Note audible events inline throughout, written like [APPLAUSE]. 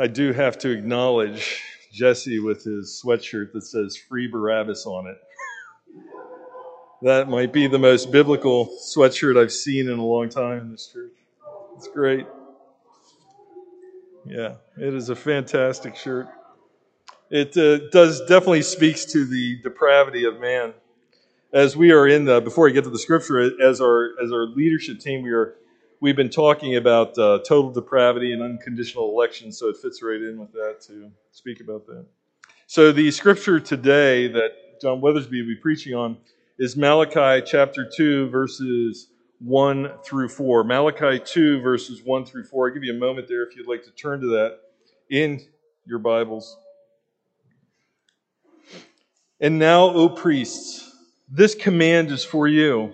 I do have to acknowledge Jesse with his sweatshirt that says Free Barabbas on it. that might be the most biblical sweatshirt I've seen in a long time in this church. It's great. Yeah, it is a fantastic shirt. It uh, does definitely speaks to the depravity of man. As we are in the before I get to the scripture, as our as our leadership team, we are we've been talking about uh, total depravity and unconditional election, so it fits right in with that to speak about that. So the scripture today that John Weathersby will be preaching on is Malachi chapter 2, verses 1 through 4. Malachi 2, verses 1 through 4. I'll give you a moment there if you'd like to turn to that in your Bibles. And now, O priests, this command is for you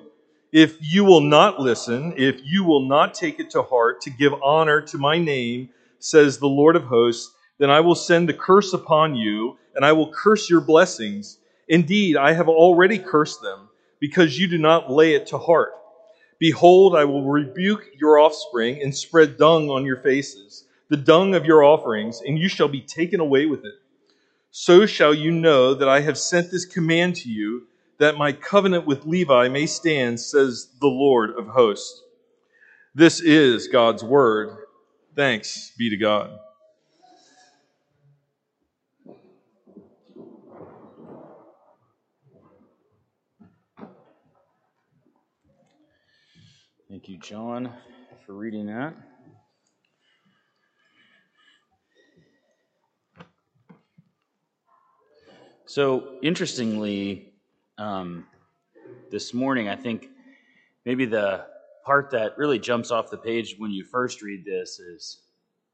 if you will not listen, if you will not take it to heart to give honor to my name, says the Lord of hosts, then I will send the curse upon you, and I will curse your blessings. Indeed, I have already cursed them, because you do not lay it to heart. Behold, I will rebuke your offspring and spread dung on your faces, the dung of your offerings, and you shall be taken away with it. So shall you know that I have sent this command to you that my covenant with Levi may stand, says the Lord of hosts. This is God's word. Thanks be to God. Thank you, John, for reading that. So, interestingly, um, this morning, I think maybe the part that really jumps off the page when you first read this is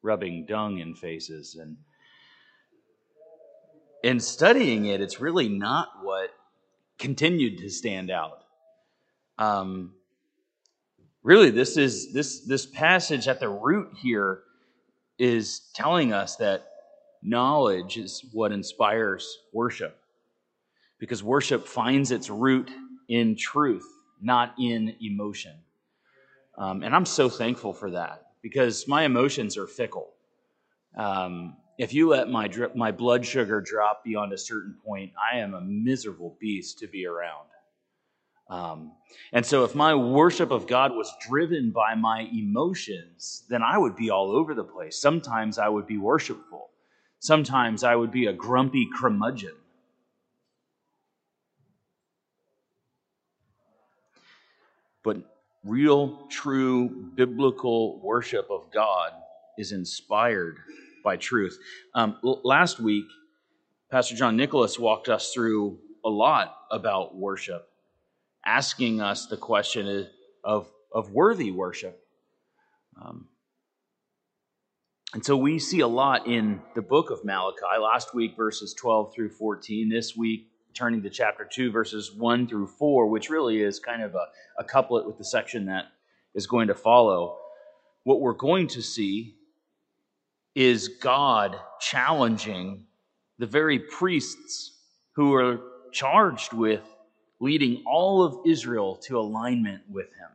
rubbing dung in faces. And in studying it, it's really not what continued to stand out. Um, really, this is this this passage at the root here is telling us that knowledge is what inspires worship because worship finds its root in truth, not in emotion. Um, and I'm so thankful for that because my emotions are fickle. Um, if you let my my blood sugar drop beyond a certain point, I am a miserable beast to be around. Um, and so, if my worship of God was driven by my emotions, then I would be all over the place. Sometimes I would be worshipful. Sometimes I would be a grumpy curmudgeon. But real, true, biblical worship of God is inspired by truth. Um, l- last week, Pastor John Nicholas walked us through a lot about worship, asking us the question of, of worthy worship. Um, and so we see a lot in the book of Malachi. Last week, verses 12 through 14. This week, turning to chapter 2, verses 1 through 4, which really is kind of a, a couplet with the section that is going to follow, what we're going to see is God challenging the very priests who are charged with leading all of Israel to alignment with Him.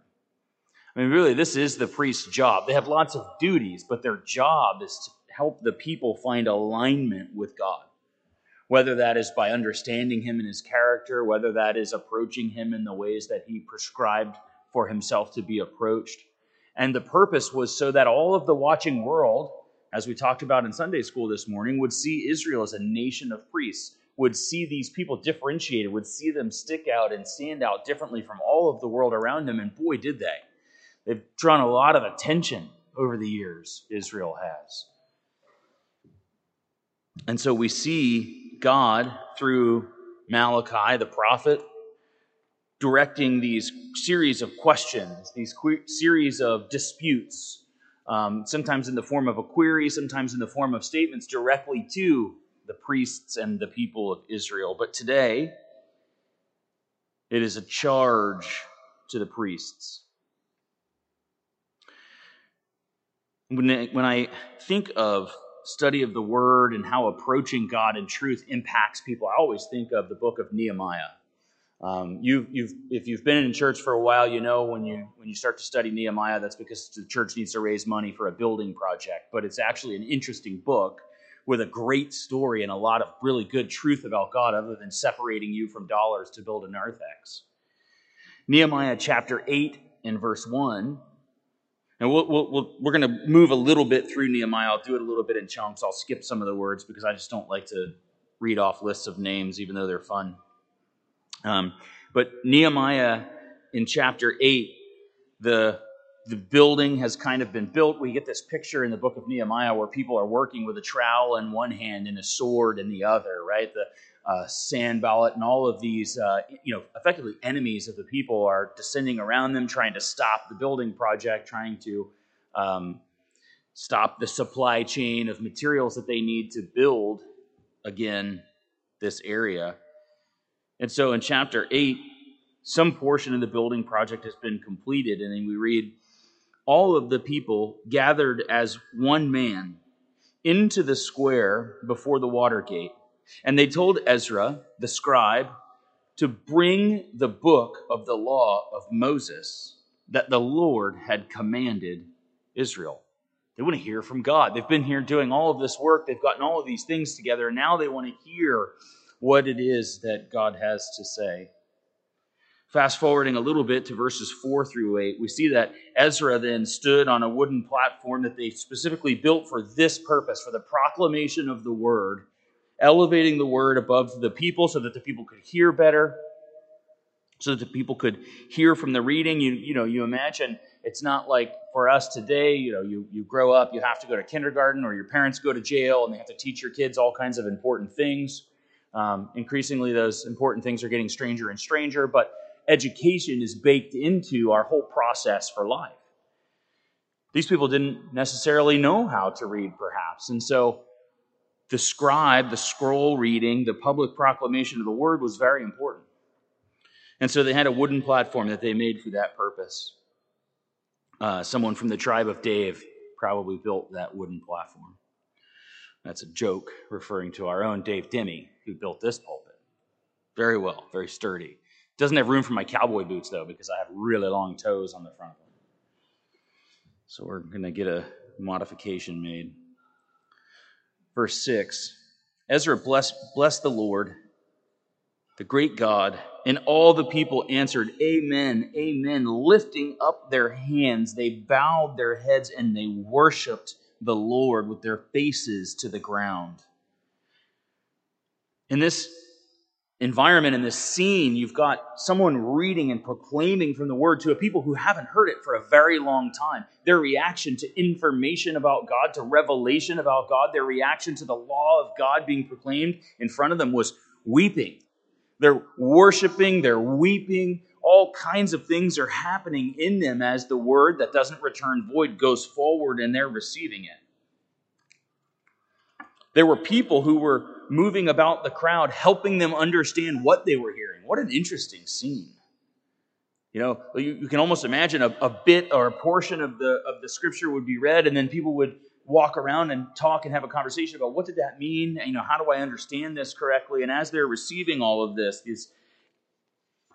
I mean, really, this is the priest's job. They have lots of duties, but their job is to help the people find alignment with God whether that is by understanding him and his character, whether that is approaching him in the ways that he prescribed for himself to be approached. And the purpose was so that all of the watching world, as we talked about in Sunday school this morning, would see Israel as a nation of priests, would see these people differentiated, would see them stick out and stand out differently from all of the world around them. And boy, did they. They've drawn a lot of attention over the years, Israel has. And so we see God, through Malachi, the prophet, directing these series of questions, these que- series of disputes, um, sometimes in the form of a query, sometimes in the form of statements directly to the priests and the people of Israel. But today, it is a charge to the priests. When I, when I think of study of the word and how approaching God in truth impacts people, I always think of the book of Nehemiah. Um, you, you've, if you've been in church for a while, you know when you when you start to study Nehemiah, that's because the church needs to raise money for a building project. But it's actually an interesting book with a great story and a lot of really good truth about God, other than separating you from dollars to build a narthex. Nehemiah chapter eight and verse one. And we'll, we'll, we'll, we're going to move a little bit through Nehemiah. I'll do it a little bit in chunks. I'll skip some of the words because I just don't like to read off lists of names, even though they're fun. Um, but Nehemiah in chapter 8, the, the building has kind of been built. We get this picture in the book of Nehemiah where people are working with a trowel in one hand and a sword in the other, right? The uh, Sanballat and all of these, uh, you know, effectively enemies of the people are descending around them, trying to stop the building project, trying to um, stop the supply chain of materials that they need to build again this area. And so in chapter 8, some portion of the building project has been completed, and then we read, All of the people gathered as one man into the square before the water gate. And they told Ezra, the scribe, to bring the book of the law of Moses that the Lord had commanded Israel. They want to hear from God. They've been here doing all of this work, they've gotten all of these things together, and now they want to hear what it is that God has to say. Fast forwarding a little bit to verses 4 through 8, we see that Ezra then stood on a wooden platform that they specifically built for this purpose, for the proclamation of the word, elevating the word above the people so that the people could hear better, so that the people could hear from the reading. You, you know, you imagine it's not like for us today, you know, you, you grow up, you have to go to kindergarten, or your parents go to jail and they have to teach your kids all kinds of important things. Um, increasingly, those important things are getting stranger and stranger, but education is baked into our whole process for life. These people didn't necessarily know how to read, perhaps. And so the scribe, the scroll reading, the public proclamation of the word was very important. And so they had a wooden platform that they made for that purpose. Uh, someone from the tribe of Dave probably built that wooden platform. That's a joke referring to our own Dave Demme, who built this pulpit. Very well, very sturdy. Doesn't have room for my cowboy boots, though, because I have really long toes on the front of them. So we're going to get a modification made. Verse 6 Ezra blessed, blessed the Lord, the great God, and all the people answered, Amen, Amen. Lifting up their hands, they bowed their heads and they worshiped the Lord with their faces to the ground. In this environment, in this scene, you've got someone reading and proclaiming from the word to a people who haven't heard it for a very long time. Their reaction to information about God, to revelation about God, their reaction to the law of God being proclaimed in front of them was weeping. They're worshiping, they're weeping, all kinds of things are happening in them as the word that doesn't return void goes forward and they're receiving it. There were people who were moving about the crowd, helping them understand what they were hearing. What an interesting scene. You know, you, you can almost imagine a, a bit or a portion of the, of the scripture would be read, and then people would walk around and talk and have a conversation about what did that mean? You know, how do I understand this correctly? And as they're receiving all of this, these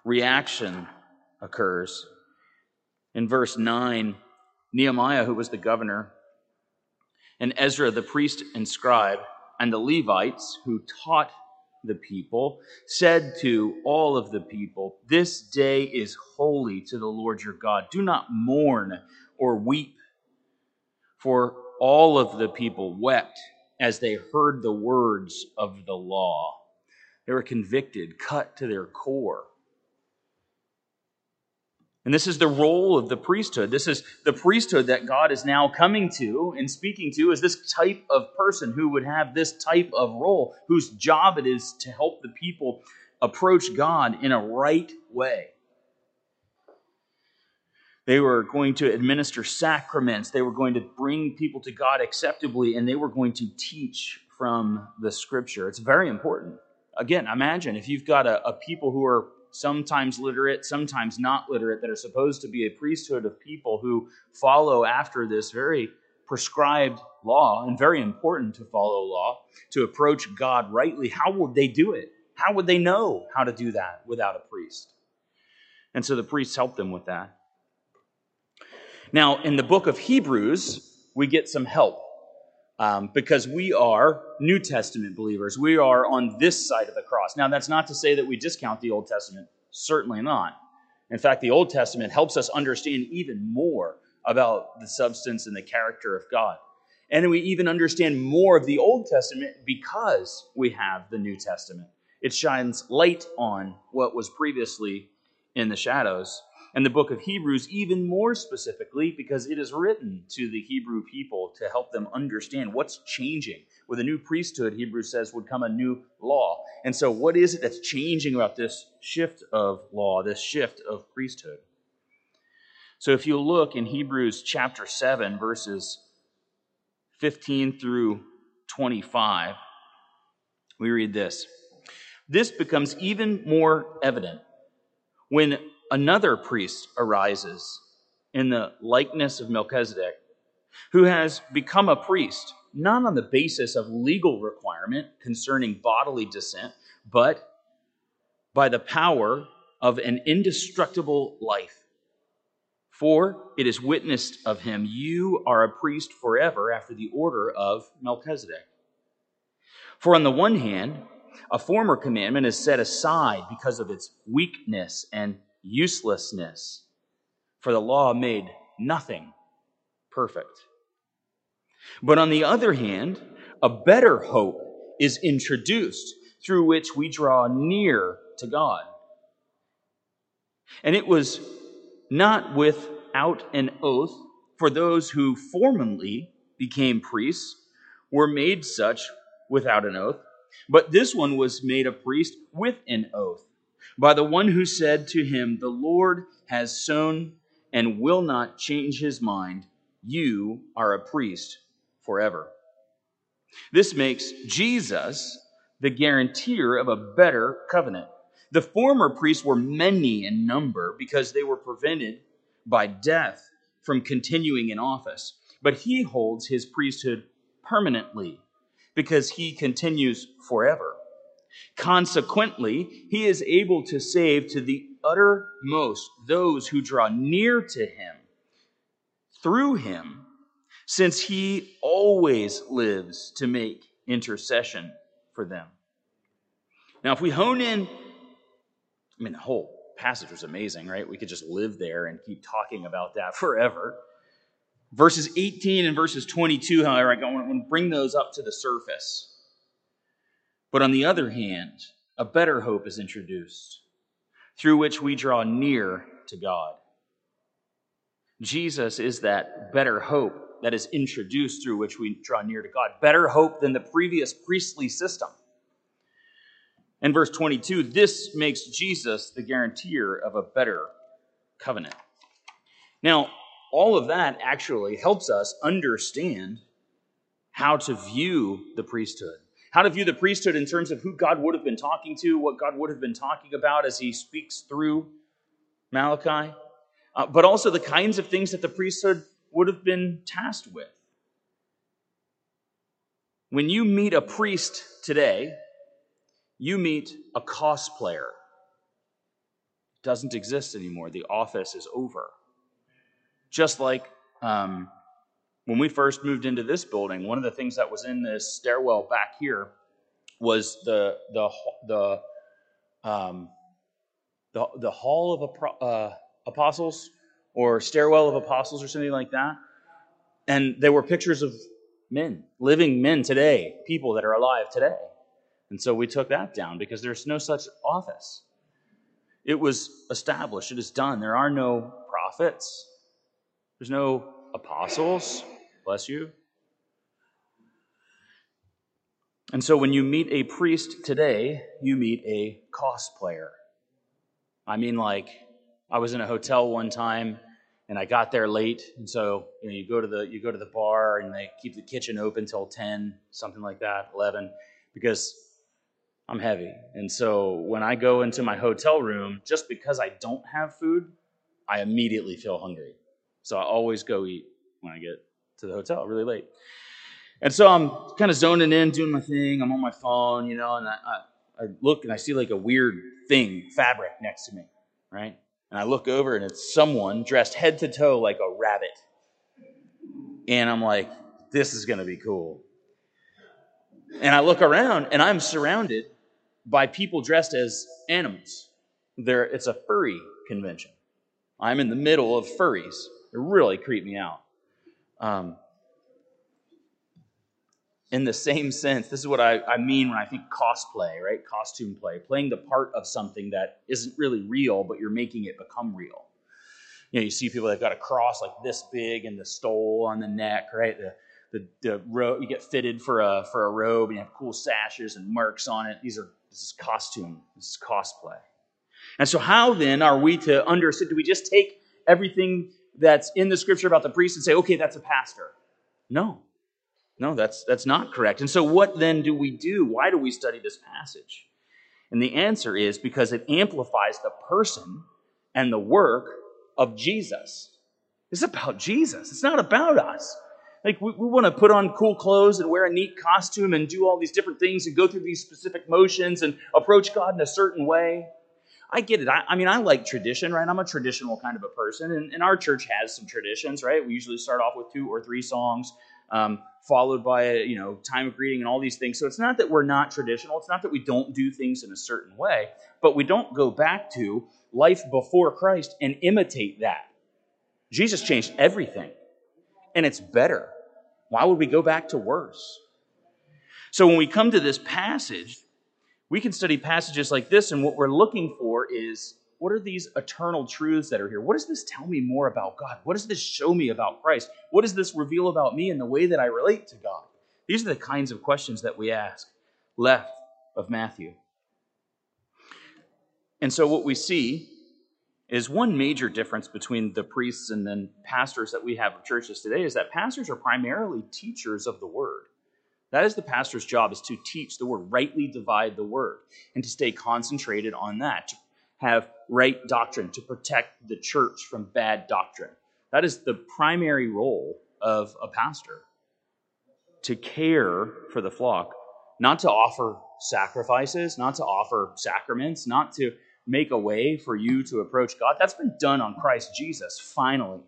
reaction occurs. In verse 9, Nehemiah, who was the governor, and Ezra, the priest and scribe, and the Levites, who taught the people, said to all of the people, This day is holy to the Lord your God. Do not mourn or weep. For all of the people wept as they heard the words of the law. They were convicted, cut to their core. And this is the role of the priesthood. This is the priesthood that God is now coming to and speaking to is this type of person who would have this type of role, whose job it is to help the people approach God in a right way. They were going to administer sacraments. They were going to bring people to God acceptably, and they were going to teach from the scripture. It's very important. Again, imagine if you've got a, a people who are sometimes literate, sometimes not literate, that are supposed to be a priesthood of people who follow after this very prescribed law and very important to follow law, to approach God rightly, how would they do it? How would they know how to do that without a priest? And so the priests helped them with that. Now, in the book of Hebrews, we get some help um, because we are New Testament believers. We are on this side of the cross. Now, that's not to say that we discount the Old Testament, certainly not. In fact, the Old Testament helps us understand even more about the substance and the character of God. And we even understand more of the Old Testament because we have the New Testament. It shines light on what was previously in the shadows and the book of Hebrews even more specifically because it is written to the Hebrew people to help them understand what's changing. With a new priesthood, Hebrews says, would come a new law. And so, what is it that's changing about this shift of law, this shift of priesthood? So, if you look in Hebrews chapter 7, verses 15 through 25, we read this. This becomes even more evident when another priest arises in the likeness of Melchizedek, who has become a priest, not on the basis of legal requirement concerning bodily descent, but by the power of an indestructible life. For it is witnessed of him, you are a priest forever after the order of Melchizedek. For on the one hand, a former commandment is set aside because of its weakness and uselessness, for the law made nothing perfect. But on the other hand, a better hope is introduced through which we draw near to God. And it was not without an oath, for those who formerly became priests were made such without an oath, but this one was made a priest with an oath by the one who said to him, The Lord has sown and will not change his mind. You are a priest forever. This makes Jesus the guarantor of a better covenant. The former priests were many in number because they were prevented by death from continuing in office. But he holds his priesthood permanently because he continues forever. Consequently, he is able to save to the uttermost those who draw near to him through him, since he always lives to make intercession for them. Now, if we hone in, I mean, the whole passage was amazing, right? We could just live there and keep talking about that forever. Verses 18 and verses 22, however, I want to bring those up to the surface. But on the other hand, a better hope is introduced through which we draw near to God. Jesus is that better hope that is introduced through which we draw near to God. Better hope than the previous priestly system. In verse 22, this makes Jesus the guarantor of a better covenant. Now, all of that actually helps us understand how to view the priesthood how to view the priesthood in terms of who God would have been talking to, what God would have been talking about as he speaks through Malachi, uh, but also the kinds of things that the priesthood would have been tasked with. When you meet a priest today, you meet a cosplayer. It doesn't exist anymore. The office is over. Just like um, when we first moved into this building, one of the things that was in this stairwell back here was the the the um, the, the hall of uh, apostles or stairwell of apostles or something like that. And there were pictures of men, living men today, people that are alive today. And so we took that down because there's no such office. It was established, it is done. There are no prophets, there's no apostles, Bless you. And so when you meet a priest today, you meet a cosplayer. I mean, like, I was in a hotel one time and I got there late, and so you know you go to the you go to the bar and they keep the kitchen open till ten, something like that, eleven, because I'm heavy. And so when I go into my hotel room, just because I don't have food, I immediately feel hungry. So I always go eat when I get to the hotel really late. And so I'm kind of zoning in, doing my thing. I'm on my phone, you know, and I, I, I look and I see like a weird thing, fabric next to me, right? And I look over and it's someone dressed head to toe like a rabbit. And I'm like, this is going to be cool. And I look around and I'm surrounded by people dressed as animals. There, it's a furry convention. I'm in the middle of furries. It really creeped me out. Um, in the same sense, this is what I, I mean when I think cosplay, right? Costume play, playing the part of something that isn't really real, but you're making it become real. You know, you see people that got a cross like this big and the stole on the neck, right? The the, the robe you get fitted for a for a robe and you have cool sashes and marks on it. These are this is costume, this is cosplay. And so, how then are we to understand? Do we just take everything that's in the scripture about the priest and say, okay, that's a pastor? No. No, that's, that's not correct. And so, what then do we do? Why do we study this passage? And the answer is because it amplifies the person and the work of Jesus. It's about Jesus, it's not about us. Like, we, we want to put on cool clothes and wear a neat costume and do all these different things and go through these specific motions and approach God in a certain way. I get it. I, I, mean, I like tradition, right? I'm a traditional kind of a person, and, and, our church has some traditions, right? We usually start off with two or three songs, um, followed by a you know time of greeting and all these things. So it's not that we're not traditional. It's not that we don't do things in a certain way, but we don't go back to life before Christ and imitate that. Jesus changed everything, and it's better. Why would we go back to worse? So when we come to this passage, we can study passages like this, and what we're looking for is what are these eternal truths that are here? What does this tell me more about God? What does this show me about Christ? What does this reveal about me and the way that I relate to God? These are the kinds of questions that we ask left of Matthew. And so, what we see is one major difference between the priests and then pastors that we have of churches today is that pastors are primarily teachers of the word. That is the pastor's job, is to teach the word, rightly divide the word, and to stay concentrated on that, to have right doctrine, to protect the church from bad doctrine. That is the primary role of a pastor, to care for the flock, not to offer sacrifices, not to offer sacraments, not to make a way for you to approach God. That's been done on Christ Jesus, finally.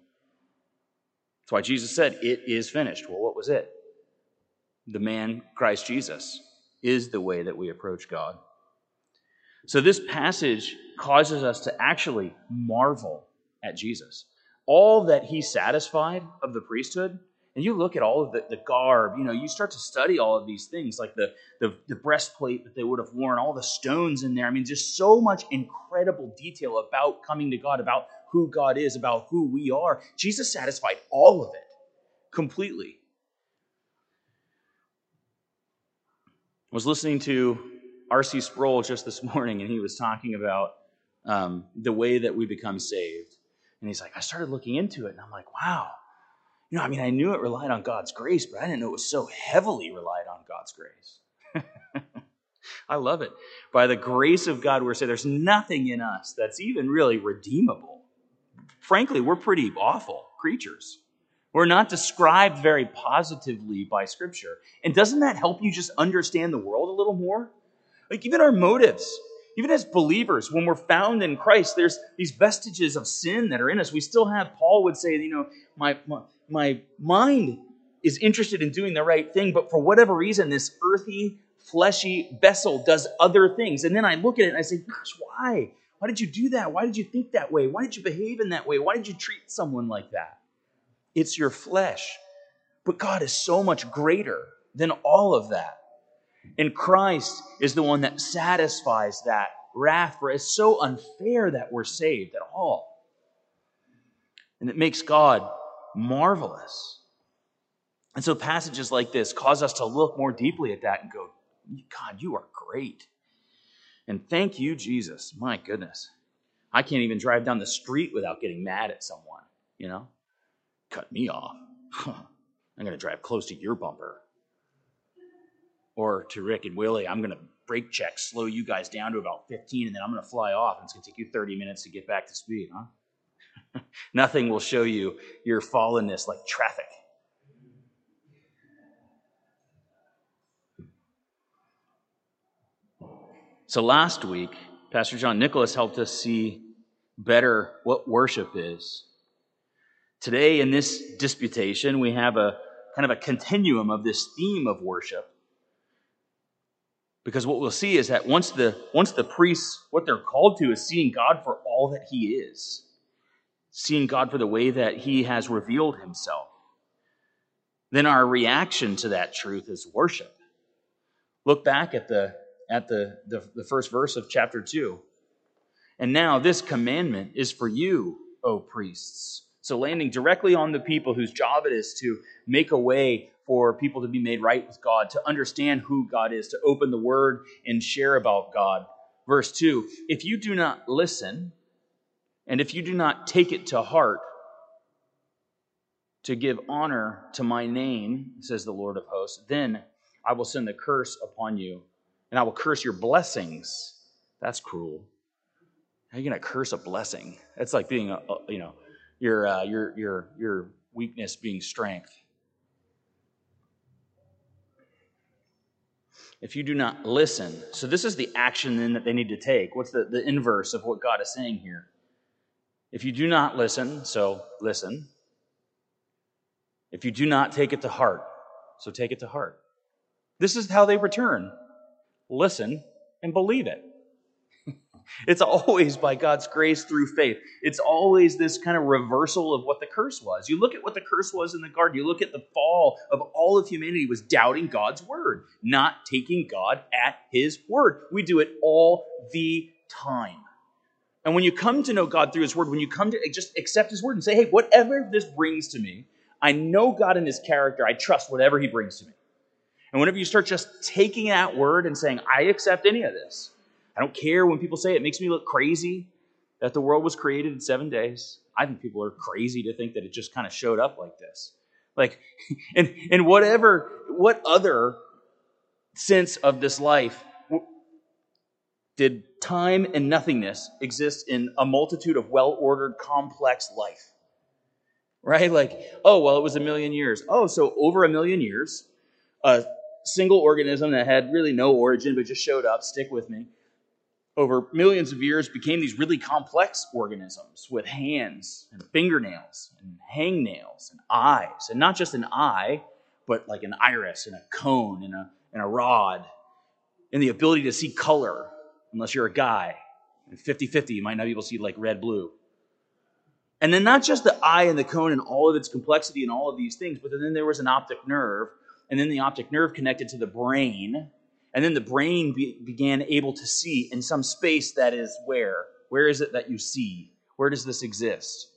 That's why Jesus said, It is finished. Well, what was it? The man, Christ Jesus, is the way that we approach God. So this passage causes us to actually marvel at Jesus. All that he satisfied of the priesthood, and you look at all of the, the garb, you know, you start to study all of these things, like the, the, the breastplate that they would have worn, all the stones in there. I mean, just so much incredible detail about coming to God, about who God is, about who we are. Jesus satisfied all of it completely. Was listening to R.C. Sproul just this [LAUGHS] morning, and he was talking about um, the way that we become saved. And he's like, I started looking into it, and I'm like, wow. You know, I mean, I knew it relied on God's grace, but I didn't know it was so heavily relied on God's grace. [LAUGHS] I love it. By the grace of God, we're saved. there's nothing in us that's even really redeemable. Frankly, we're pretty awful creatures. We're not described very positively by Scripture. And doesn't that help you just understand the world a little more? Like, even our motives, even as believers, when we're found in Christ, there's these vestiges of sin that are in us. We still have, Paul would say, you know, my, my, my mind is interested in doing the right thing, but for whatever reason, this earthy, fleshy vessel does other things. And then I look at it and I say, gosh, why? Why did you do that? Why did you think that way? Why did you behave in that way? Why did you treat someone like that? It's your flesh. But God is so much greater than all of that. And Christ is the one that satisfies that wrath, for it's so unfair that we're saved at all. And it makes God marvelous. And so passages like this cause us to look more deeply at that and go, God, you are great. And thank you, Jesus. My goodness. I can't even drive down the street without getting mad at someone, you know? Cut me off. I'm going to drive close to your bumper. Or to Rick and Willie, I'm going to brake check, slow you guys down to about 15, and then I'm going to fly off. And it's going to take you 30 minutes to get back to speed, huh? [LAUGHS] Nothing will show you your fallenness like traffic. So last week, Pastor John Nicholas helped us see better what worship is. Today, in this disputation, we have a kind of a continuum of this theme of worship. Because what we'll see is that once the, once the priests, what they're called to is seeing God for all that He is, seeing God for the way that He has revealed Himself, then our reaction to that truth is worship. Look back at the, at the, the, the first verse of chapter 2. And now this commandment is for you, O priests. So, landing directly on the people whose job it is to make a way for people to be made right with God, to understand who God is, to open the word and share about God. Verse 2 If you do not listen, and if you do not take it to heart, to give honor to my name, says the Lord of hosts, then I will send the curse upon you, and I will curse your blessings. That's cruel. How are you going to curse a blessing? That's like being, a, a you know, your, uh, your, your, your weakness being strength. If you do not listen, so this is the action then that they need to take. What's the, the inverse of what God is saying here? If you do not listen, so listen. If you do not take it to heart, so take it to heart. This is how they return listen and believe it. It's always by God's grace through faith. It's always this kind of reversal of what the curse was. You look at what the curse was in the garden, you look at the fall of all of humanity was doubting God's word, not taking God at his word. We do it all the time. And when you come to know God through his word, when you come to just accept his word and say, hey, whatever this brings to me, I know God in his character. I trust whatever he brings to me. And whenever you start just taking that word and saying, I accept any of this, I don't care when people say it makes me look crazy that the world was created in seven days. I think people are crazy to think that it just kind of showed up like this. Like, [LAUGHS] and, and whatever, what other sense of this life did time and nothingness exist in a multitude of well ordered, complex life? Right? Like, oh, well, it was a million years. Oh, so over a million years, a single organism that had really no origin but just showed up, stick with me, over millions of years became these really complex organisms with hands and fingernails and hangnails and eyes. And not just an eye, but like an iris and a cone and a, and a rod. And the ability to see color, unless you're a guy. And 50 50, you might not be able to see like red blue. And then not just the eye and the cone and all of its complexity and all of these things, but then there was an optic nerve. And then the optic nerve connected to the brain and then the brain be, began able to see in some space that is where? Where is it that you see? Where does this exist?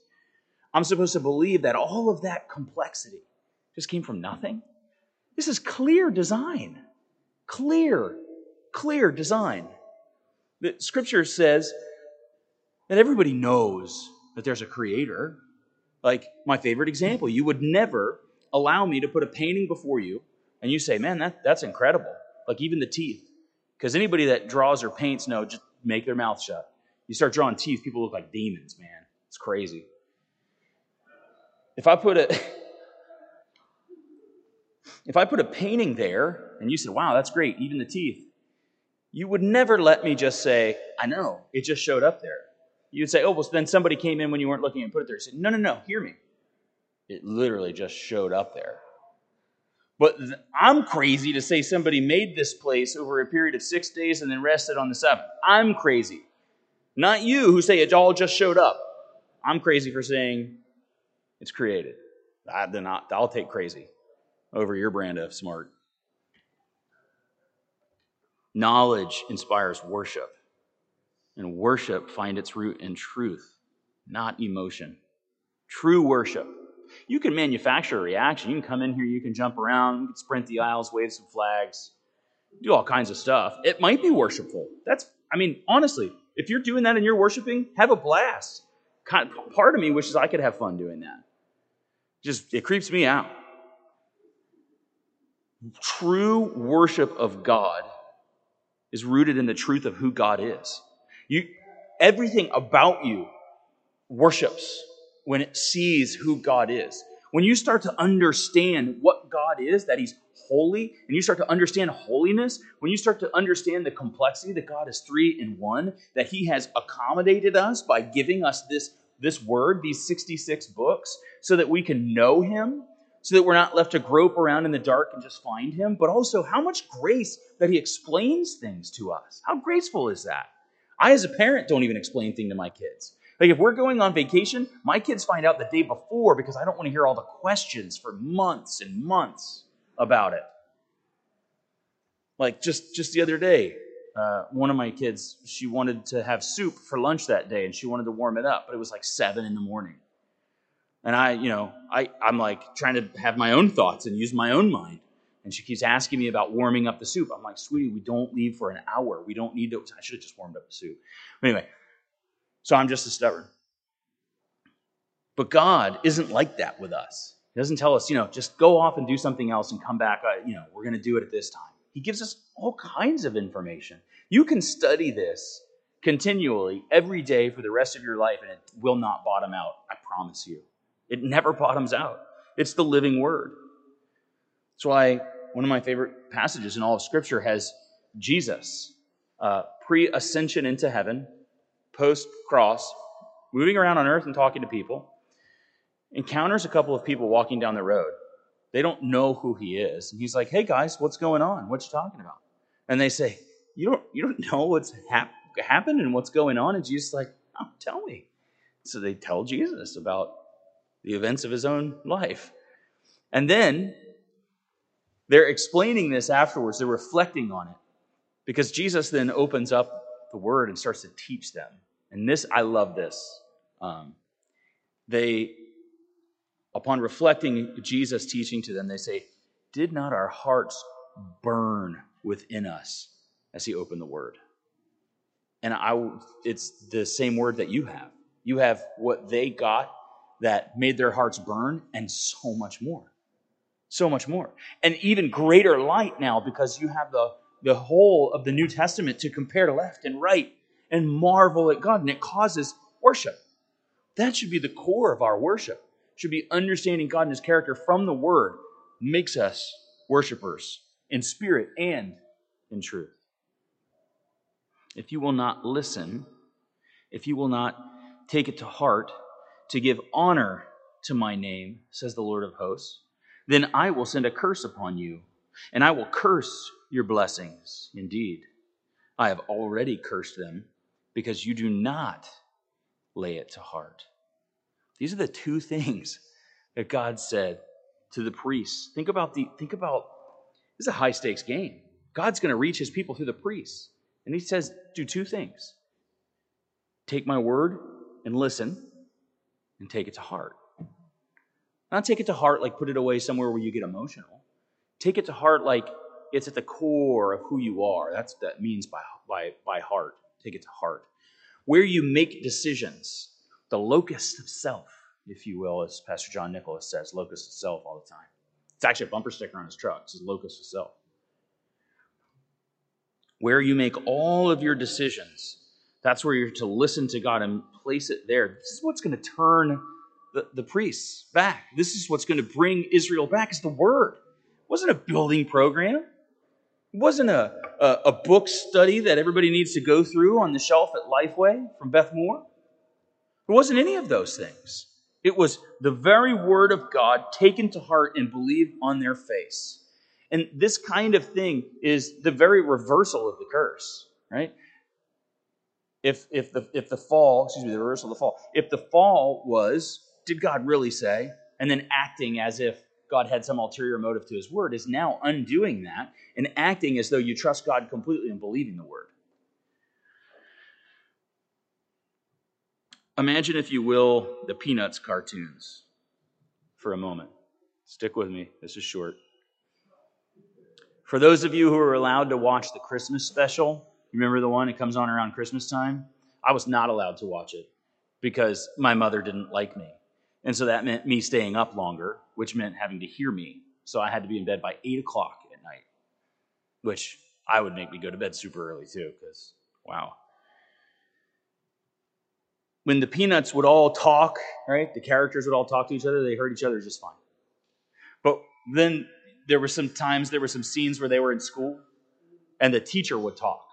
I'm supposed to believe that all of that complexity just came from nothing? This is clear design. Clear, clear design. The scripture says that everybody knows that there's a creator. Like my favorite example, you would never allow me to put a painting before you and you say, man, that, that's incredible like even the teeth. Because anybody that draws or paints, no, just make their mouth shut. You start drawing teeth, people look like demons, man. It's crazy. If I put a [LAUGHS] if I put a painting there and you said, wow, that's great, even the teeth, you would never let me just say, I know, it just showed up there. You'd say, oh, well, then somebody came in when you weren't looking and put it there. You said, no, no, no, hear me. It literally just showed up there. But I'm crazy to say somebody made this place over a period of six days and then rested on the seventh. I'm crazy. Not you who say it all just showed up. I'm crazy for saying it's created. I, then I'll, I'll take crazy over your brand of smart. Knowledge inspires worship, and worship find its root in truth, not emotion. True worship you can manufacture a reaction. You can come in here, you can jump around, you can sprint the aisles, wave some flags, do all kinds of stuff. It might be worshipful. That's, I mean, honestly, if you're doing that and you're worshiping, have a blast. Part of me wishes I could have fun doing that. Just, it creeps me out. True worship of God is rooted in the truth of who God is. You, everything about you worships when it sees who God is. when you start to understand what God is, that He's holy, and you start to understand holiness, when you start to understand the complexity that God is three in one, that He has accommodated us by giving us this, this word, these 66 books, so that we can know Him, so that we're not left to grope around in the dark and just find Him, but also how much grace that He explains things to us. How graceful is that? I, as a parent, don't even explain things to my kids. Like if we're going on vacation, my kids find out the day before because I don't want to hear all the questions for months and months about it. Like just just the other day, uh, one of my kids she wanted to have soup for lunch that day and she wanted to warm it up, but it was like seven in the morning. And I, you know, I I'm like trying to have my own thoughts and use my own mind. And she keeps asking me about warming up the soup. I'm like, sweetie, we don't leave for an hour. We don't need to. I should have just warmed up the soup. But anyway, so I'm just as stubborn. But God isn't like that with us. He doesn't tell us, you know, just go off and do something else and come back. Uh, you know, we're going to do it at this time. He gives us all kinds of information. You can study this continually every day for the rest of your life, and it will not bottom out. I promise you. It never [LAUGHS] bottoms out. It's the living word. That's why one of my favorite passages in all of Scripture has Jesus, uh, pre ascension into heaven, post cross, moving around on earth and talking to people, encounters a couple of people walking down the road. They don't know who he is. And he's like, hey guys, what's going on? What you talking about? And they say, you don't, you don't [LAUGHS] know what's hap- happened and what's going on? And Jesus like, oh, tell me. So they tell Jesus about the events of his own life. And then they're explaining this afterwards. They're reflecting on it because Jesus then opens up the word and starts to teach them. And this, I love this. Um, they, upon reflecting Jesus' teaching to them, they say, Did not our hearts burn within us as he opened the word? And I, it's the same word that you have. You have what they got that made their hearts burn, and so much more so much more. And even greater light now because you have the, the whole of the New Testament to compare left and right and marvel at God. And it causes worship. That should be the core of our worship. Should be understanding God and his character from the word makes us worshipers in spirit and in truth. If you will not listen, if you will not take it to heart to give honor to my name, says the Lord of hosts, then I will send a curse upon you, and I will curse your blessings. Indeed, I have already cursed them because you do not lay it to heart. These are the two things that God said to the priests. Think about the think about this is a high stakes game. God's going to reach his people through the priests. And he says, do two things. Take my word and listen and take it to heart. Not take it to heart like put it away somewhere where you get emotional. Take it to heart like it's at the core of who you are. That's what that means by, by, by heart. Take it to heart. Where you make decisions, the locus of self, if you will, as Pastor John Nicholas says, locus of self all the time. It's actually a bumper sticker on his truck. It says locus of self. Where you make all of your decisions, that's where you're to listen to God and place it there. This is what's going to turn the, the priests back. This is what's going to bring Israel back is the word. It wasn't a building program. It wasn't a, a, a book study that everybody needs to go through on the shelf at Lifeway from Beth Moore. It wasn't any of those things. It was the very word of God taken to heart and believed on their face. And this kind of thing is the very reversal of the curse, right? If, if, the, if the fall, excuse me, the reversal of the fall, if the fall was did God really say? And then acting as if God had some ulterior motive to his word is now undoing that and acting as though you trust God completely and believing the word. Imagine, if you will, the Peanuts cartoons for a moment. Stick with me, this is short. For those of you who are allowed to watch the Christmas special, remember the one? It comes on around Christmas time. I was not allowed to watch it because my mother didn't like me. And so that meant me staying up longer, which meant having to hear me. So I had to be in bed by 8 o'clock at night, which I would make me go to bed super early too, because wow. When the peanuts would all talk, right, the characters would all talk to each other, they heard each other just fine. But then there were some times, there were some scenes where they were in school and the teacher would talk,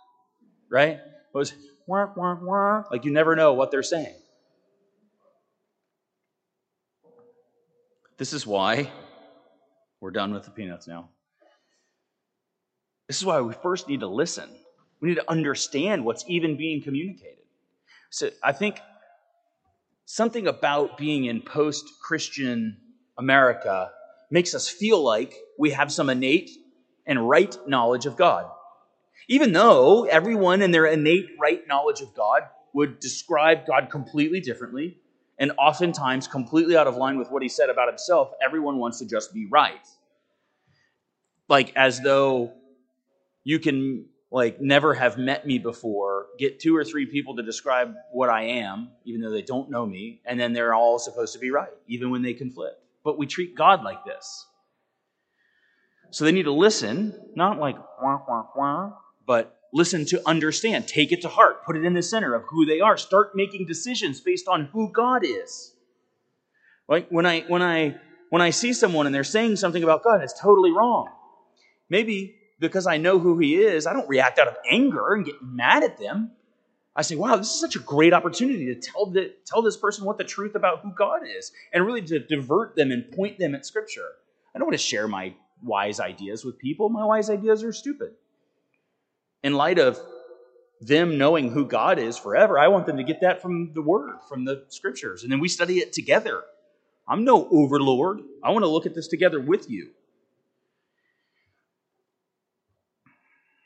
right? It was wah, wah, wah. like you never know what they're saying. This is why we're done with the peanuts now. This is why we first need to listen. We need to understand what's even being communicated. So I think something about being in post Christian America makes us feel like we have some innate and right knowledge of God. Even though everyone in their innate right knowledge of God would describe God completely differently and oftentimes completely out of line with what he said about himself, everyone wants to just be right. Like as though you can like never have met me before, get two or three people to describe what I am, even though they don't know me, and then they're all supposed to be right, even when they conflict. But we treat God like this. So they need to listen, not like wah, wah, wah, but listen to understand. Take it to heart. Put it in the center of who they are. Start making decisions based on who God is. Like when I when I when I see someone and they're saying something about God, it's totally wrong. Maybe because I know who He is, I don't react out of anger and get mad at them. I say, wow, this is such a great opportunity to tell, the, tell this person what the truth about who God is and really to divert them and point them at Scripture. I don't want to share my wise ideas with people. My wise ideas are stupid in light of them knowing who God is forever, I want them to get that from the Word, from the Scriptures. And then we study it together. I'm no overlord. I want to look at this together with you.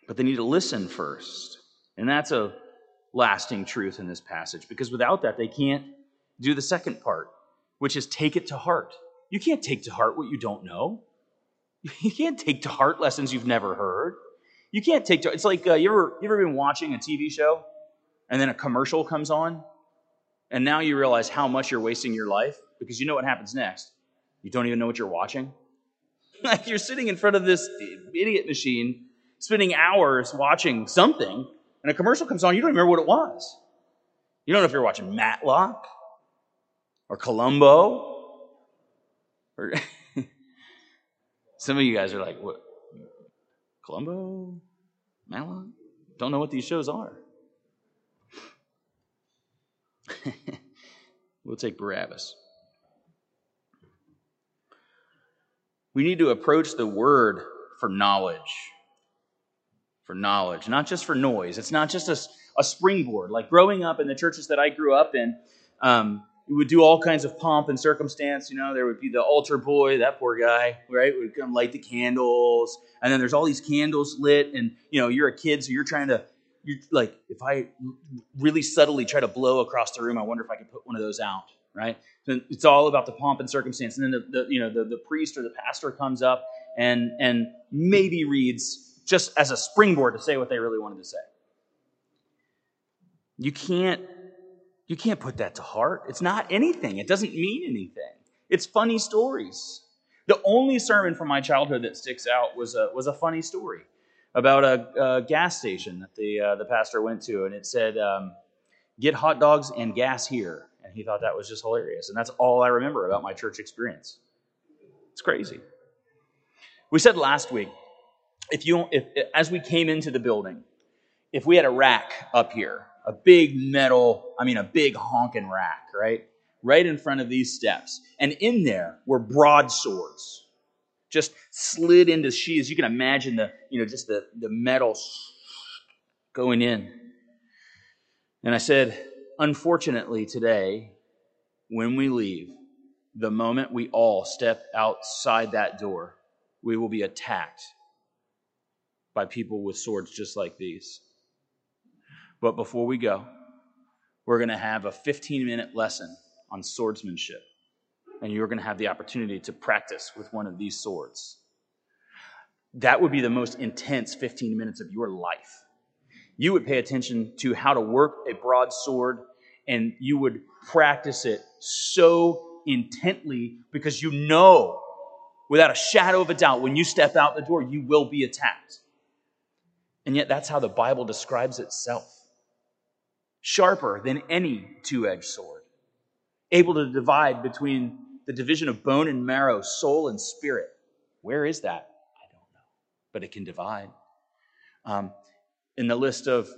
But they need to listen first. And that's a lasting truth in this passage because without that, they can't do the second part, which is take it to heart. You can't take to heart what you don't know. [LAUGHS] You can't take to heart lessons you've never heard. You can't take it. it's like uh, you ever you ever been watching a TV show and then a commercial comes on and now you realize how much you're wasting your life because you know what happens next. You don't even know what you're watching. [LAUGHS] like you're sitting in front of this idiot machine spending hours watching something and a commercial comes on, you don't remember what it was. You don't know if you're watching Matlock or Columbo or [LAUGHS] some of you guys are like, what? Columbo? Matlock? Don't know what these shows are. [LAUGHS] we'll take Barabbas. We need to approach the word for knowledge. For knowledge, not just for noise. It's not just a, a springboard. Like growing up in the churches that I grew up in, um, we would do all kinds of pomp and circumstance. You know, there would be the altar boy, that poor guy, right? Would come light the candles, and then there's all these candles lit, and you know, you're a kid, so you're trying to, you're like, if I really subtly try to blow across the room, I wonder if I could put one of those out, right? So it's all about the pomp and circumstance, and then the, the you know the, the priest or the pastor comes up and and maybe reads just as a springboard to say what they really wanted to say. You can't you can't put that to heart. It's not anything, it doesn't mean anything. It's funny stories. The only sermon from my childhood that sticks out was a, was a funny story about a, a gas station that the, uh, the pastor went to, and it said, um, Get hot dogs and gas here. And he thought that was just hilarious. And that's all I remember about my church experience. It's crazy. We said last week, if you, if, as we came into the building, if we had a rack up here a big metal, I mean, a big honking rack, right? Right in front of these steps. And in there were broadswords, just slid into sheaths. You can imagine the, you know, just the, the metal going in. And I said, unfortunately, today, when we leave, the moment we all step outside that door, we will be attacked by people with swords just like these. But before we go, we're going to have a 15 minute lesson on swordsmanship. And you're going to have the opportunity to practice with one of these swords. That would be the most intense 15 minutes of your life. You would pay attention to how to work a broadsword, and you would practice it so intently because you know without a shadow of a doubt when you step out the door, you will be attacked. And yet, that's how the Bible describes itself sharper than any two edged sword, able to divide between the division of bone and marrow, soul and spirit, Where is that? I don't know. But it can divide. Um, in the list of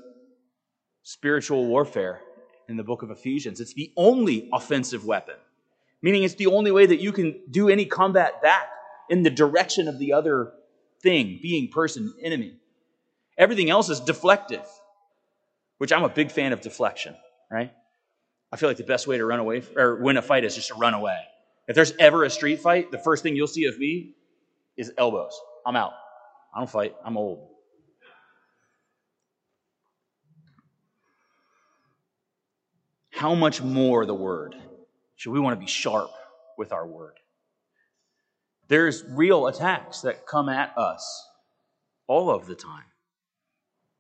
spiritual warfare in the book of Ephesians, it's the only offensive weapon, meaning it's the only way that you can do any combat back in the direction of the other thing, being, person, enemy. Everything else is deflective, which I'm a big fan of deflection, right? I feel like the best way to run away or win a fight is just to run away. If there's ever a street fight, the first thing you'll see of me is elbows. I'm out. I don't fight. I'm old. How much more the word? Should we want to be sharp with our word? There's real attacks that come at us all of the time.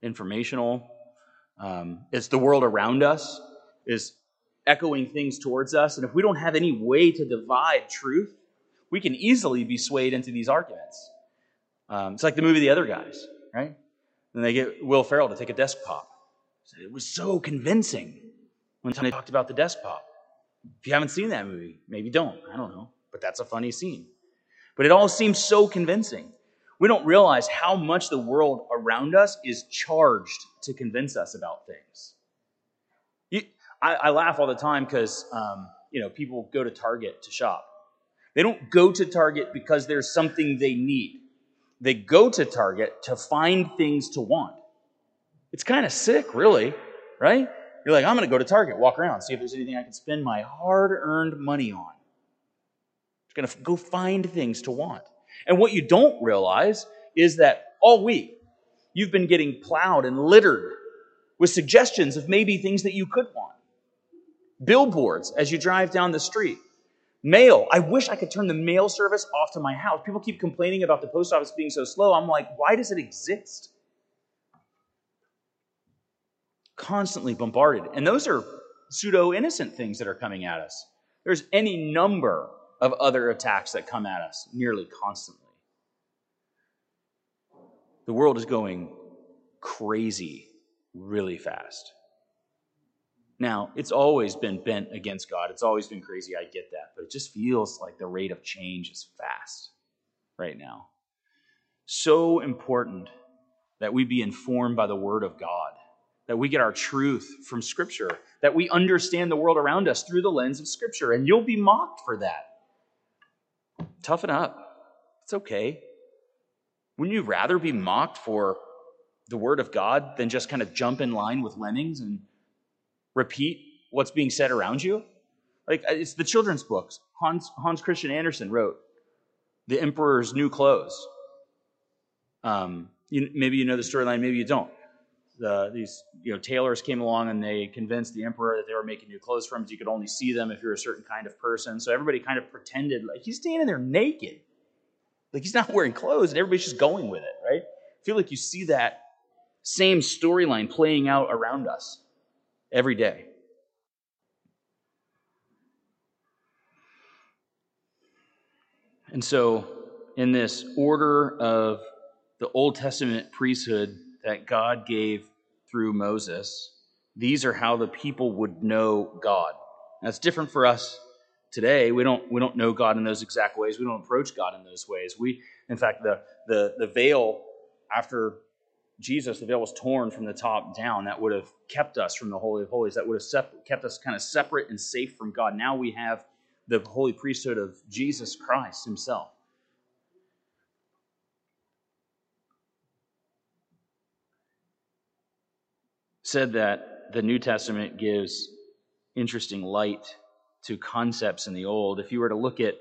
Informational, um, it's the world around us is echoing things towards us. And if we don't have any way to divide truth, we can easily be swayed into these arguments. Um, it's like the movie The Other Guys, right? And they get Will Ferrell to take a desk pop. It was so convincing when they talked about the desk pop. If you haven't seen that movie, maybe don't. I don't know. But that's a funny scene. But it all seems so convincing. We don't realize how much the world around us is charged to convince us about things. You, I, I, laugh all the time because um, you know people go to Target to shop. They don't go to Target because there's something they need. They go to Target to find things to want. It's kind of sick, really, right? You're like, I'm going to go to Target, walk around, see if there's anything I can spend my hard-earned money on Just going to go find things to want. And what you don't realize is that all week you've been getting plowed and littered with suggestions of maybe things that you could want. Billboards as you drive down the street. Mail. I wish I could turn the mail service off to my house. People keep complaining about the post office being so slow. I'm like, why does it exist? Constantly bombarded. And those are pseudo innocent things that are coming at us. There's any number of other attacks that come at us nearly constantly. The world is going crazy really fast. Now, it's always been bent against God. It's always been crazy. I get that. But it just feels like the rate of change is fast right now. So important that we be informed by the Word of God, that we get our truth from Scripture, that we understand the world around us through the lens of Scripture. And you'll be mocked for that. Toughen up. It's okay. Wouldn't you rather be mocked for the word of God than just kind of jump in line with lemmings and repeat what's being said around you? Like, uh, it's the children's books. Hans, Hans Christian Andersen wrote The Emperor's New Clothes. Um, you, maybe you know the storyline, maybe you don't the, these you know tailors came along and they convinced the emperor that they were making new clothes for him. So you could only see them if you're a certain kind of person. So everybody kind of pretended like he's standing there naked, like he's not wearing clothes, and everybody's just going with it, right? I feel like you see that same storyline playing out around us every day. And so, in this order of the Old Testament priesthood that God gave through Moses, these are how the people would know God. That's different for us today. We don't we don't know God in those exact ways. We don't approach God in those ways. We, in fact, the the the veil after Jesus, the veil was torn from the top down. That would have kept us from the Holy of Holies. That would have sep- kept us kind of separate and safe from God. Now we have the holy priesthood of Jesus Christ Himself. Said that the New Testament gives interesting light to concepts in the Old. If you were to look at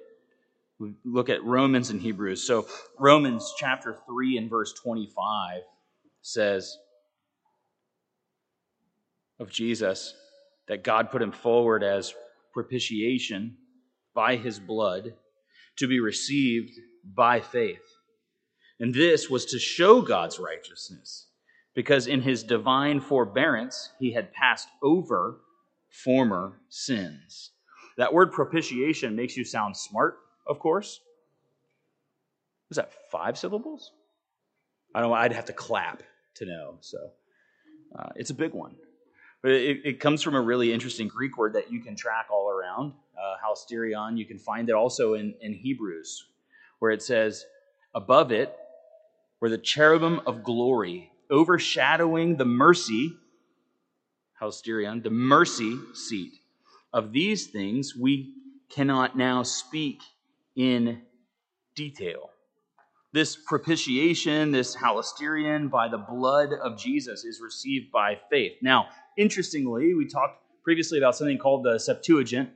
look at Romans and Hebrews. So Romans chapter 3 and verse 25 says of Jesus that God put him forward as propitiation by his blood to be received by faith. And this was to show God's righteousness because in his divine forbearance he had passed over former sins. That word propitiation makes you sound smart, of course. Was that five syllables? I don't I'd have to clap to know. So uh, it's a big one. But it, it, comes from a really interesting Greek word that you can track all around, uh. You can find it also in, in Hebrews, where it says, Above it were the cherubim of glory, overshadowing the mercy, hilasterion, the mercy seat. Of these things we cannot now speak in detail. This propitiation, this hilasterion by the blood of Jesus is received by faith. Now, interestingly, we talked previously about something called the Septuagint.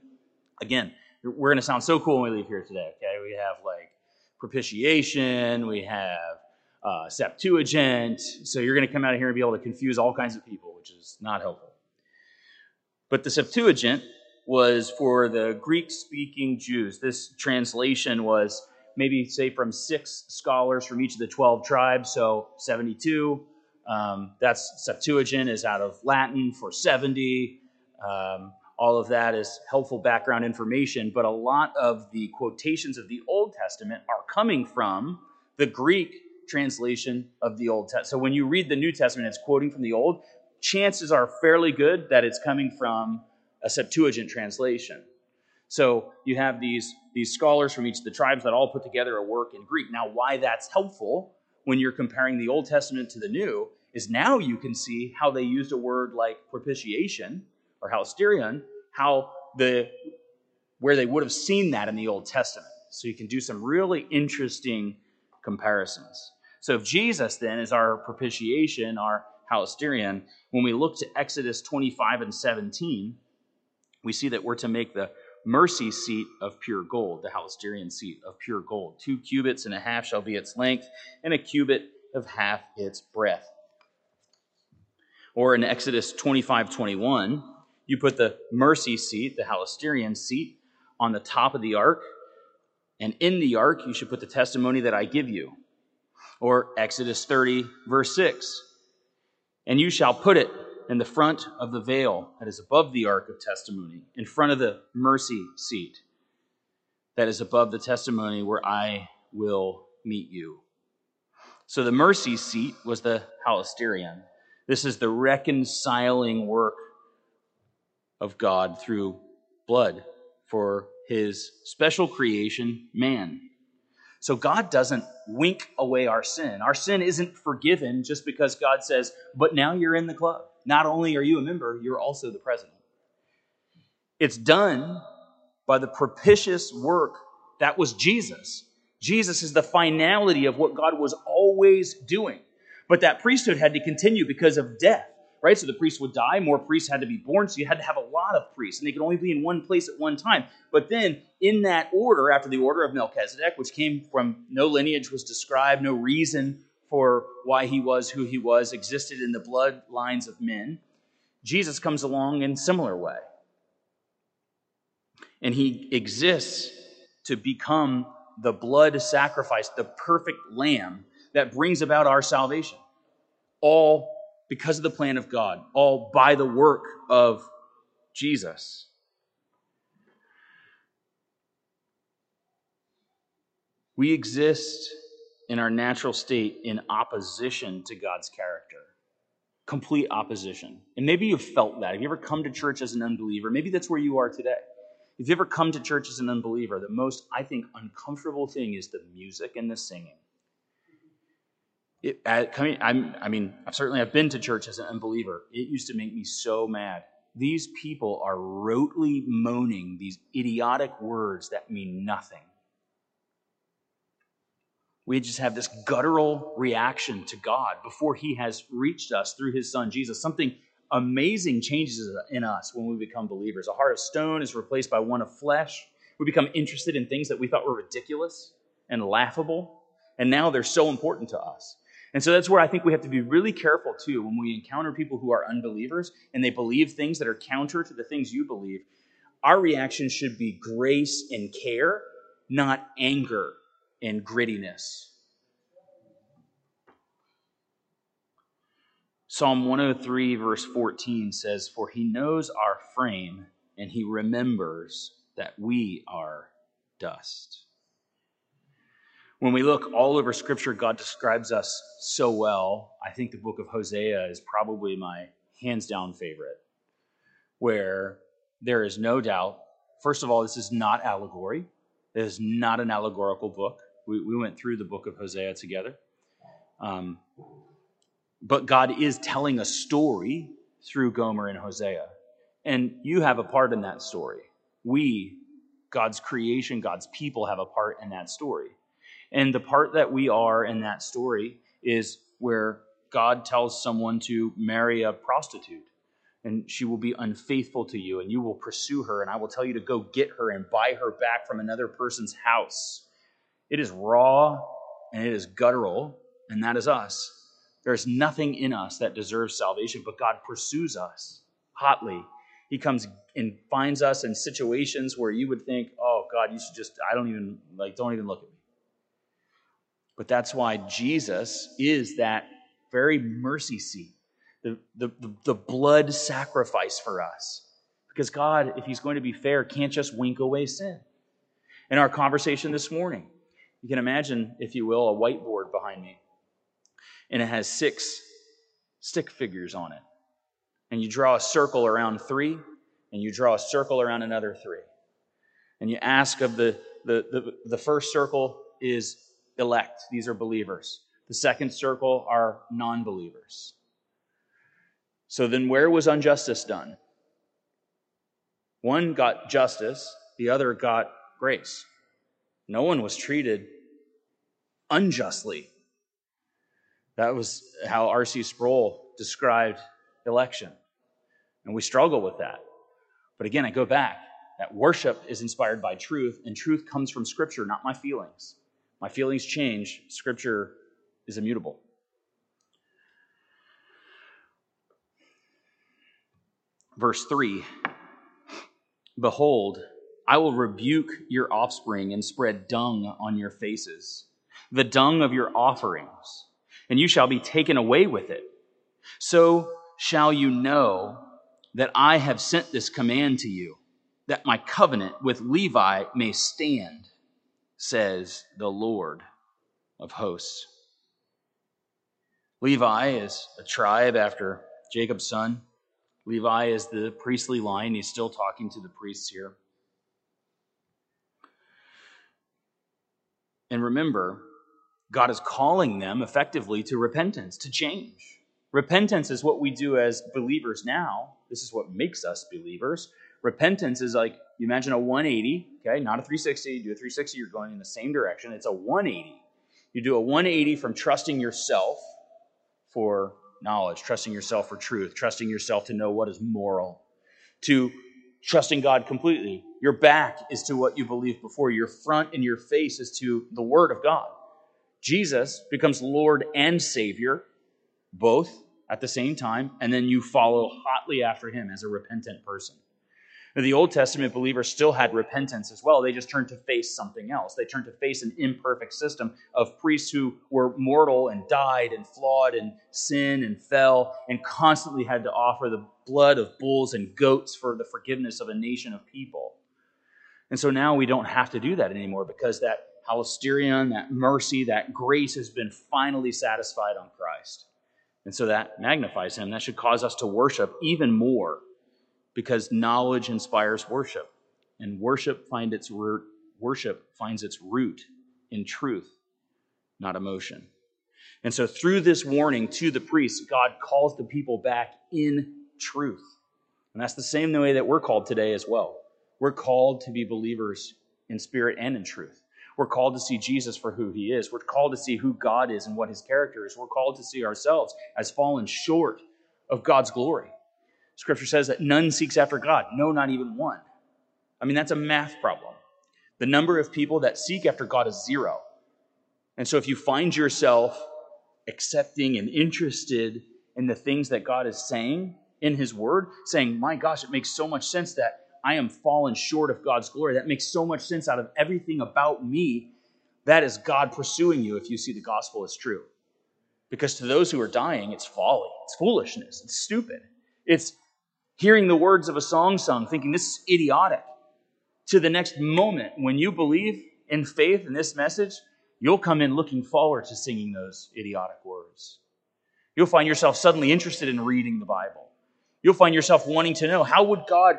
Again, we're going to sound so cool when we leave here today. Okay, we have like propitiation, we have uh, Septuagint. So you're going to come out of here and be able to confuse all kinds of people, which is not helpful. But the Septuagint was for the Greek speaking Jews. This translation was maybe, say, from six scholars from each of the 12 tribes, so 72. Um, that's Septuagint is out of Latin for 70. Um, all of that is helpful background information, but a lot of the quotations of the Old Testament are coming from the Greek translation of the Old Testament. So when you read the New Testament, it's quoting from the Old, chances are fairly good that it's coming from a Septuagint translation. So you have these, these scholars from each of the tribes that all put together a work in Greek. Now, why that's helpful when you're comparing the Old Testament to the New is now you can see how they used a word like propitiation or hilasterion how the where they would have seen that in the Old Testament. So you can do some really interesting comparisons. So if Jesus then is our propitiation, our hilasterion, when we look to Exodus 25 and 17, we see that we're to make the mercy seat of pure gold, the hilasterion seat of pure gold. Two cubits and a half shall be its length, and a cubit of half its breadth. Or in Exodus 25 21, you put the mercy seat, the hilasterion seat, on the top of the ark, and in the ark you should put the testimony that I give you. Or Exodus 30, verse 6. And you shall put it in the front of the veil that is above the ark of testimony, in front of the mercy seat that is above the testimony where I will meet you. So the mercy seat was the hilasterion. This is the reconciling work of God through blood for his special creation, man. So God doesn't wink away our sin. Our sin isn't forgiven just because God says, but now you're in the club. Not only are you a member, you're also the president. It's done by the propitious work that was Jesus. Jesus is the finality of what God was always doing. But that priesthood had to continue because of death right? So the priest would die, more priests had to be born, so you had to have a lot of priests, and they could only be in one place at one time. But then, in that order, after the order of Melchizedek, which came from no lineage was described, no reason for why he was who he was, existed in the bloodlines of men, Jesus comes along in similar way. And he exists to become the blood sacrifice, the perfect lamb that brings about our salvation. All because of the plan of God, all by the work of Jesus. We exist in our natural state in opposition to God's character. Complete opposition. And maybe you've felt that. Have you ever come to church as an unbeliever? Maybe that's where you are today. If you ever come to church as an unbeliever, the most, I think, uncomfortable thing is the music and the singing it, at coming, I'm, I mean, I've certainly I've been to church as an unbeliever. It used to make me so mad. These people are rotely moaning these idiotic words that mean nothing. We just have this guttural reaction to God before He has reached us through His Son Jesus. Something amazing changes in us when we become believers. A heart of stone is replaced by one of flesh. We become interested in things that we thought were ridiculous and laughable, and now they're so important to us. And so that's where I think we have to be really careful too when we encounter people who are unbelievers and they believe things that are counter to the things you believe. Our reaction should be grace and care, not anger and grittiness. Psalm 103, verse 14 says, For he knows our frame and he remembers that we are dust. When we look all over Scripture, God describes us so well. I think the book of Hosea is probably my hands down favorite, where there is no doubt, first of all, this is not allegory. It is not an allegorical book. We, we went through the book of Hosea together. Um, but God is telling a story through Gomer and Hosea. And you have a part in that story. We, God's creation, God's people, have a part in that story. And the part that we are in that story is where God tells someone to marry a prostitute and she will be unfaithful to you, and you will pursue her, and I will tell you to go get her and buy her back from another person's house. It is raw and it is guttural, and that is us. There is nothing in us that deserves salvation, but God pursues us hotly. He comes and finds us in situations where you would think, oh, God, you should just, I don't even, like, don't even look at me. But that's why Jesus is that very mercy seat the, the, the blood sacrifice for us. Because God, if He's going to be fair, can't just wink away sin. In our conversation this morning, you can imagine, if you will, a whiteboard behind me. And it has six stick figures on it. And you draw a circle around three, and you draw a circle around another three. And you ask of the, the, the, the first circle is elect, these are believers. The second circle are non believers. So then, where was injustice done? One got justice, the other got grace. No one was treated unjustly. That was how R.C. Sproul described election. And we struggle with that. But again, I go back. That worship is inspired by truth, and truth comes from Scripture, not my feelings. My feelings change, Scripture is immutable. Verse 3 Behold, I will rebuke your offspring and spread dung on your faces, the dung of your offerings, and you shall be taken away with it. So shall you know that I have sent this command to you, that my covenant with Levi may stand, says the Lord of hosts. Levi is a tribe after Jacob's son. Levi is the priestly line. He's still talking to the priests here. And remember, God is calling them effectively to repentance, to change. Repentance is what we do as believers now. This is what makes us believers. Repentance is like you imagine a 180, okay, not a 360. You do a 360, you're going in the same direction. It's a 180. You do a 180 from trusting yourself for knowledge, trusting yourself for truth, trusting yourself to know what is moral, to trusting God completely. Your back is to what you believed before, your front and your face is to the Word of God. Jesus becomes Lord and Savior, both at the same time, and then you follow hotly after Him as a repentant person. The Old Testament believers still had repentance as well. They just turned to face something else. They turned to face an imperfect system of priests who were mortal and died and flawed and sin and fell and constantly had to offer the blood of bulls and goats for the forgiveness of a nation of people. And so now we don't have to do that anymore because that hilasterion, that mercy, that grace has been finally satisfied on Christ. And so that magnifies him. That should cause us to worship even more because knowledge inspires worship, and worship find its root, worship finds its root in truth, not emotion. And so through this warning to the priests, God calls the people back in truth. And that's the same way that we're called today as well. We're called to be believers in spirit and in truth. We're called to see Jesus for who he is. We're called to see who God is and what his character is. We're called to see ourselves as fallen short of God's glory. Scripture says that none seeks after God. No, not even one. I mean, that's a math problem. The number of people that seek after God is zero. And so if you find yourself accepting and interested in the things that God is saying in His Word, saying, My gosh, it makes so much sense that I am fallen short of God's glory. That makes so much sense out of everything about me. That is God pursuing you if you see the gospel as true. Because to those who are dying, it's folly, it's foolishness, it's stupid. It's hearing the words of a song sung, thinking this is idiotic, to the next moment when you believe in faith in this message, you'll come in looking forward to singing those idiotic words. You'll find yourself suddenly interested in reading the Bible. You'll find yourself wanting to know how would God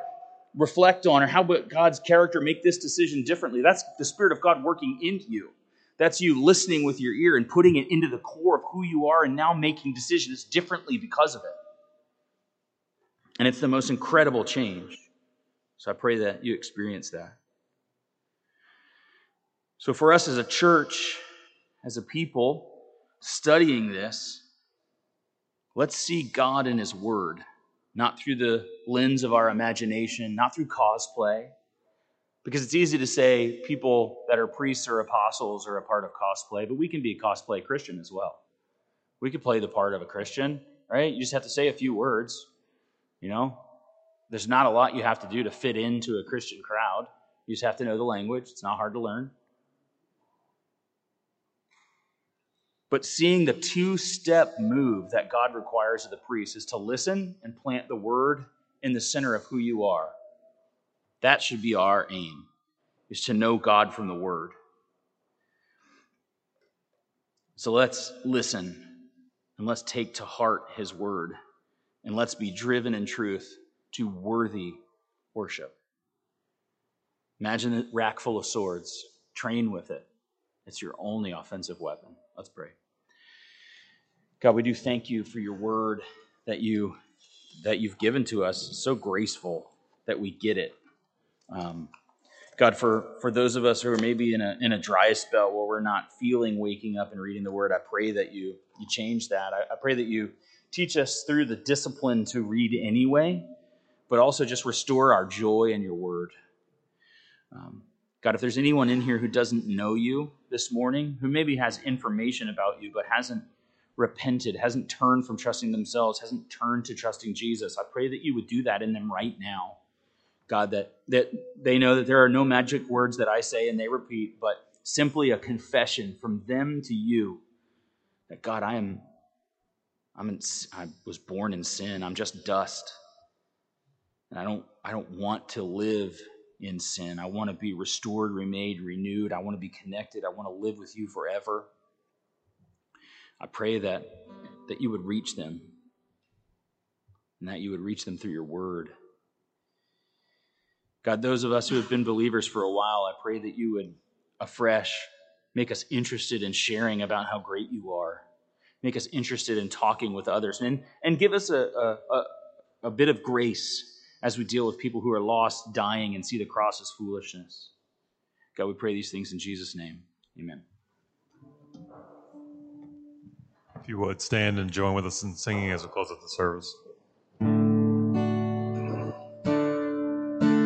reflect on or how would God's character make this decision differently? That's the Spirit of God working in you That's you listening with your ear and putting it into the core of who you are and now making decisions differently because of it. And it's the most incredible change. So I pray that you experience that. So for us as a church, as a people, studying this, let's see God in His Word, not through the lens of our imagination, not through cosplay. Because it's easy to say people that are priests or apostles are a part of cosplay, but we can be a cosplay Christian as well. We could play the part of a Christian, right? You just have to say a few words. You know, there's not a lot you have to do to fit into a Christian crowd. You just have to know the language. It's not hard to learn. But seeing the two step move that God requires of the priest is to listen and plant the word in the center of who you are. That should be our aim, is to know God from the word. So let's listen and let's take to heart his word and let's be driven in truth to worthy worship. Imagine a rack full of swords. Train with it. It's your only offensive weapon. Let's pray. God, we do thank you for your word that you that you've given to us. So graceful that we get it. Um, God, for, for those of us who are maybe in a, in a dry spell where we're not feeling waking up and reading the word, I pray that you, you change that. I, I pray that you teach us through the discipline to read anyway, but also just restore our joy in your word. Um, God, if there's anyone in here who doesn't know you this morning, who maybe has information about you but hasn't repented, hasn't turned from trusting themselves, hasn't turned to trusting Jesus. I pray that you would do that in them right now. God, that, that they know that there are no magic words that I say and they repeat, but simply a confession from them to you that God, I am, I'm in, I was born in sin. I'm just dust. And I don't, I don't want to live in sin. I want to be restored, remade, renewed. I want to be connected. I want to live with you forever. I pray that, that you would reach them and that you would reach them through your word. God, those of us who have been believers for a while, I pray that you would afresh make us interested in sharing about how great you are. Make us interested in talking with others and, and give us a, a, a, bit of grace as we deal with people who are lost, dying, and see the cross as foolishness. God, we pray these things in Jesus' name. Amen. If you would stand and join with us in singing as we close out the service.